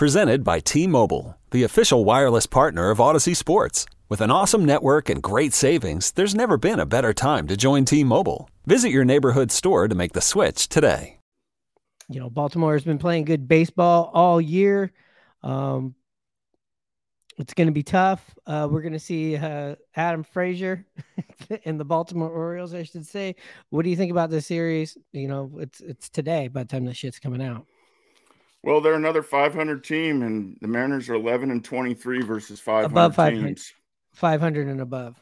Presented by T-Mobile, the official wireless partner of Audacy Sports. With an awesome network and great savings, there's never been a better time to join T-Mobile. Visit your neighborhood store to make the switch today. You know, Baltimore has been playing good baseball all year. Um, it's going to be tough. Uh, we're going to see uh, Adam Frazier and the Baltimore Orioles, I should say. What do you think about this series? You know, it's it's today by the time the shit's coming out. Well, they're another 500 team, and the Mariners are 11 and 23 versus 500 above 500, teams. 500 and above.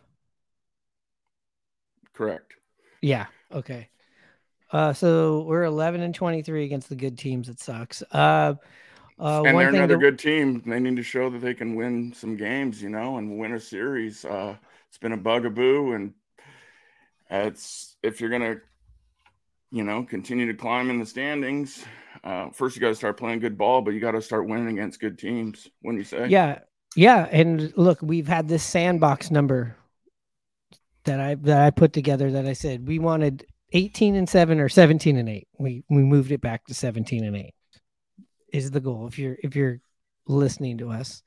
Correct. Yeah. Okay. Uh, so we're 11 and 23 against the good teams. It sucks. Uh, uh, and they're another to- good team. They need to show that they can win some games, you know, and win a series. Uh, it's been a bugaboo, and it's if you're gonna, you know, continue to climb in the standings. Uh, first, you got to start playing good ball, but you got to start winning against good teams. When you say, Yeah, yeah, and look, we've had this sandbox number that I that I put together that I said we wanted 18 and 7 or 17 and 8. We we moved it back to 17 and 8. Is the goal if you're if you're listening to us.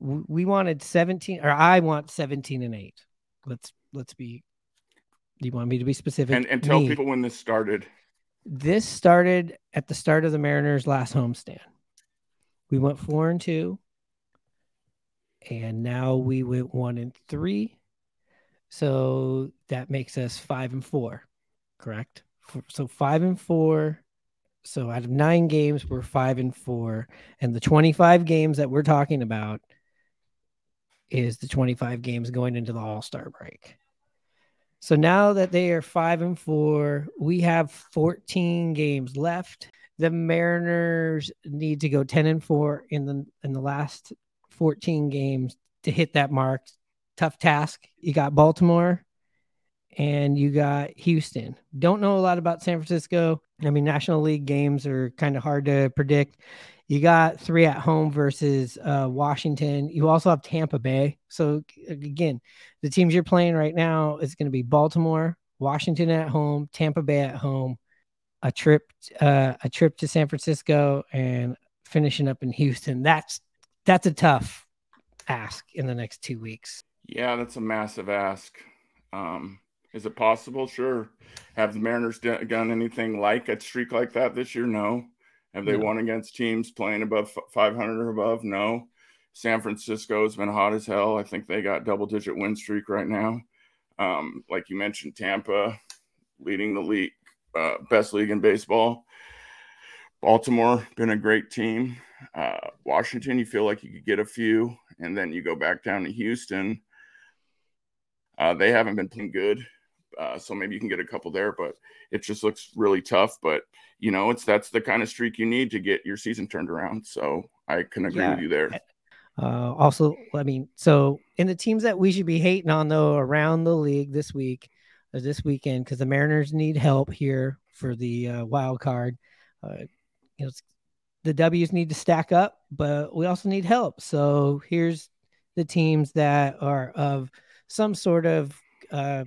We wanted 17 or I want 17 and 8. Let's let's be do you want me to be specific? and and tell Me. people when this started. This started at the start of the Mariners' last homestand. We went four and two, and now we went one and three. So that makes us five and four, correct? So five and four. So out of nine games, we're five and four, and the twenty-five games that we're talking about is the twenty-five games going into the All Star break. So now that they are five and four, we have 14 games left. The Mariners need to go 10 and four in the in the last 14 games to hit that mark. Tough task. You got Baltimore and you got Houston. Don't know a lot about San Francisco. I mean, National League games are kind of hard to predict. You got three at home versus uh, Washington. You also have Tampa Bay. So again, the teams you're playing right now is going to be Baltimore, Washington at home, Tampa Bay at home, a trip, uh, a trip to San Francisco, and finishing up in Houston. That's that's a tough ask in the next two weeks. Yeah, that's a massive ask. Um, is it possible? Sure. Have the Mariners done anything like a streak like that this year? No. Have they No. won against teams playing above 500 or above? No. San Francisco has been hot as hell. I think they got double digit win streak right now. Um, like you mentioned, Tampa leading the league, uh, best league in baseball. Baltimore been a great team. Uh, Washington, you feel like you could get a few, and then you go back down to Houston. Uh, they haven't been playing good, uh, so maybe you can get a couple there, but it just looks really tough. But you know, it's that's the kind of streak you need to get your season turned around. So I can agree Yeah. with you there. Uh, also, I mean, so in the teams that we should be hating on though around the league this week, or this weekend, because the Mariners need help here for the uh, wild card. Uh, you know, the W's need to stack up, but we also need help. So here's the teams that are of some sort of uh,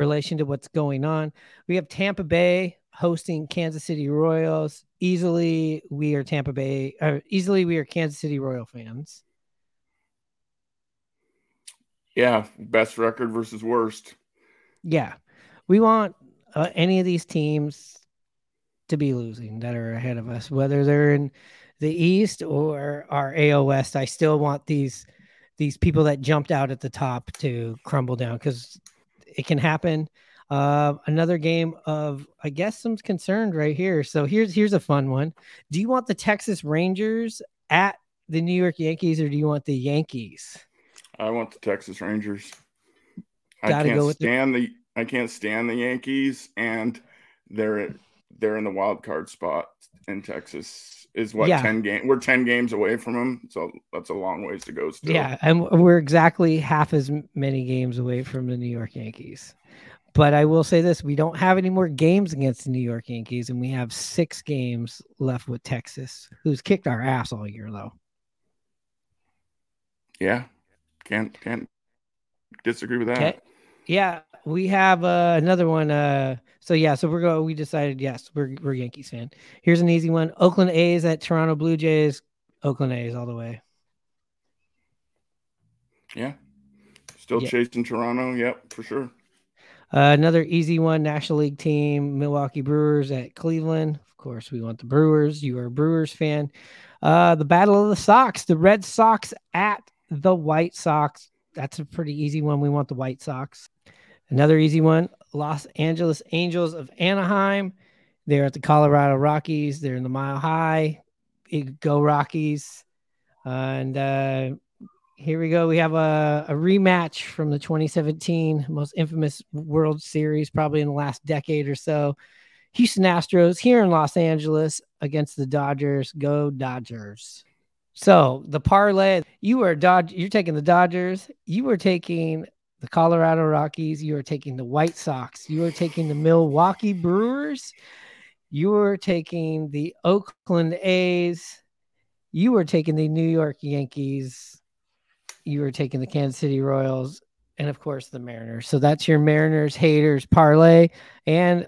relation to what's going on. We have Tampa Bay hosting Kansas City Royals. Easily, we are Tampa Bay. Or easily, we are Kansas City Royal fans. Yeah, best record versus worst. Yeah, we want uh, any of these teams to be losing that are ahead of us, whether they're in the East or our AL West, I still want these these people that jumped out at the top to crumble down because it can happen. Uh, another game of, I guess, some concerned right here. So here's here's a fun one. Do you want the Texas Rangers at the New York Yankees, or do you want the Yankees? I want the Texas Rangers. Gotta I can't go with the- stand the, I can't stand the Yankees, and they're they're in the wild card spot in Texas. Is what Yeah. ten game? We're ten games away from them, so that's a long ways to go. Still, Yeah, and we're exactly half as many games away from the New York Yankees. But I will say this: we don't have any more games against the New York Yankees, and we have six games left with Texas, who's kicked our ass all year, though. yeah, can't can't disagree with that. Okay. Yeah, we have uh, another one. Uh, so yeah, so we're going. We decided yes, we're we're Yankees fan. Here's an easy one: Oakland A's at Toronto Blue Jays. Oakland A's all the way. Yeah, still Yeah. chasing Toronto. Yep, for sure. Uh, another easy one: National League team, Milwaukee Brewers at Cleveland. Of course, we want the Brewers. You are a Brewers fan. Uh, the Battle of the Sox: the Red Sox at the White Sox. That's a pretty easy one. We want the White Sox. Another easy one: Los Angeles Angels of Anaheim. They're at the Colorado Rockies. They're in the Mile High. Go Rockies. and uh, here we go. We have a, a rematch from the 2017 most infamous World Series, probably in the last decade or so. Houston Astros here in Los Angeles against the Dodgers. Go Dodgers. So the parlay, you are Dodge, you're taking the Dodgers, you are taking the Colorado Rockies, you are taking the White Sox, you are taking the Milwaukee Brewers, you are taking the Oakland A's, you are taking the New York Yankees, you are taking the Kansas City Royals, and of course the Mariners. So that's your Mariners haters parlay. And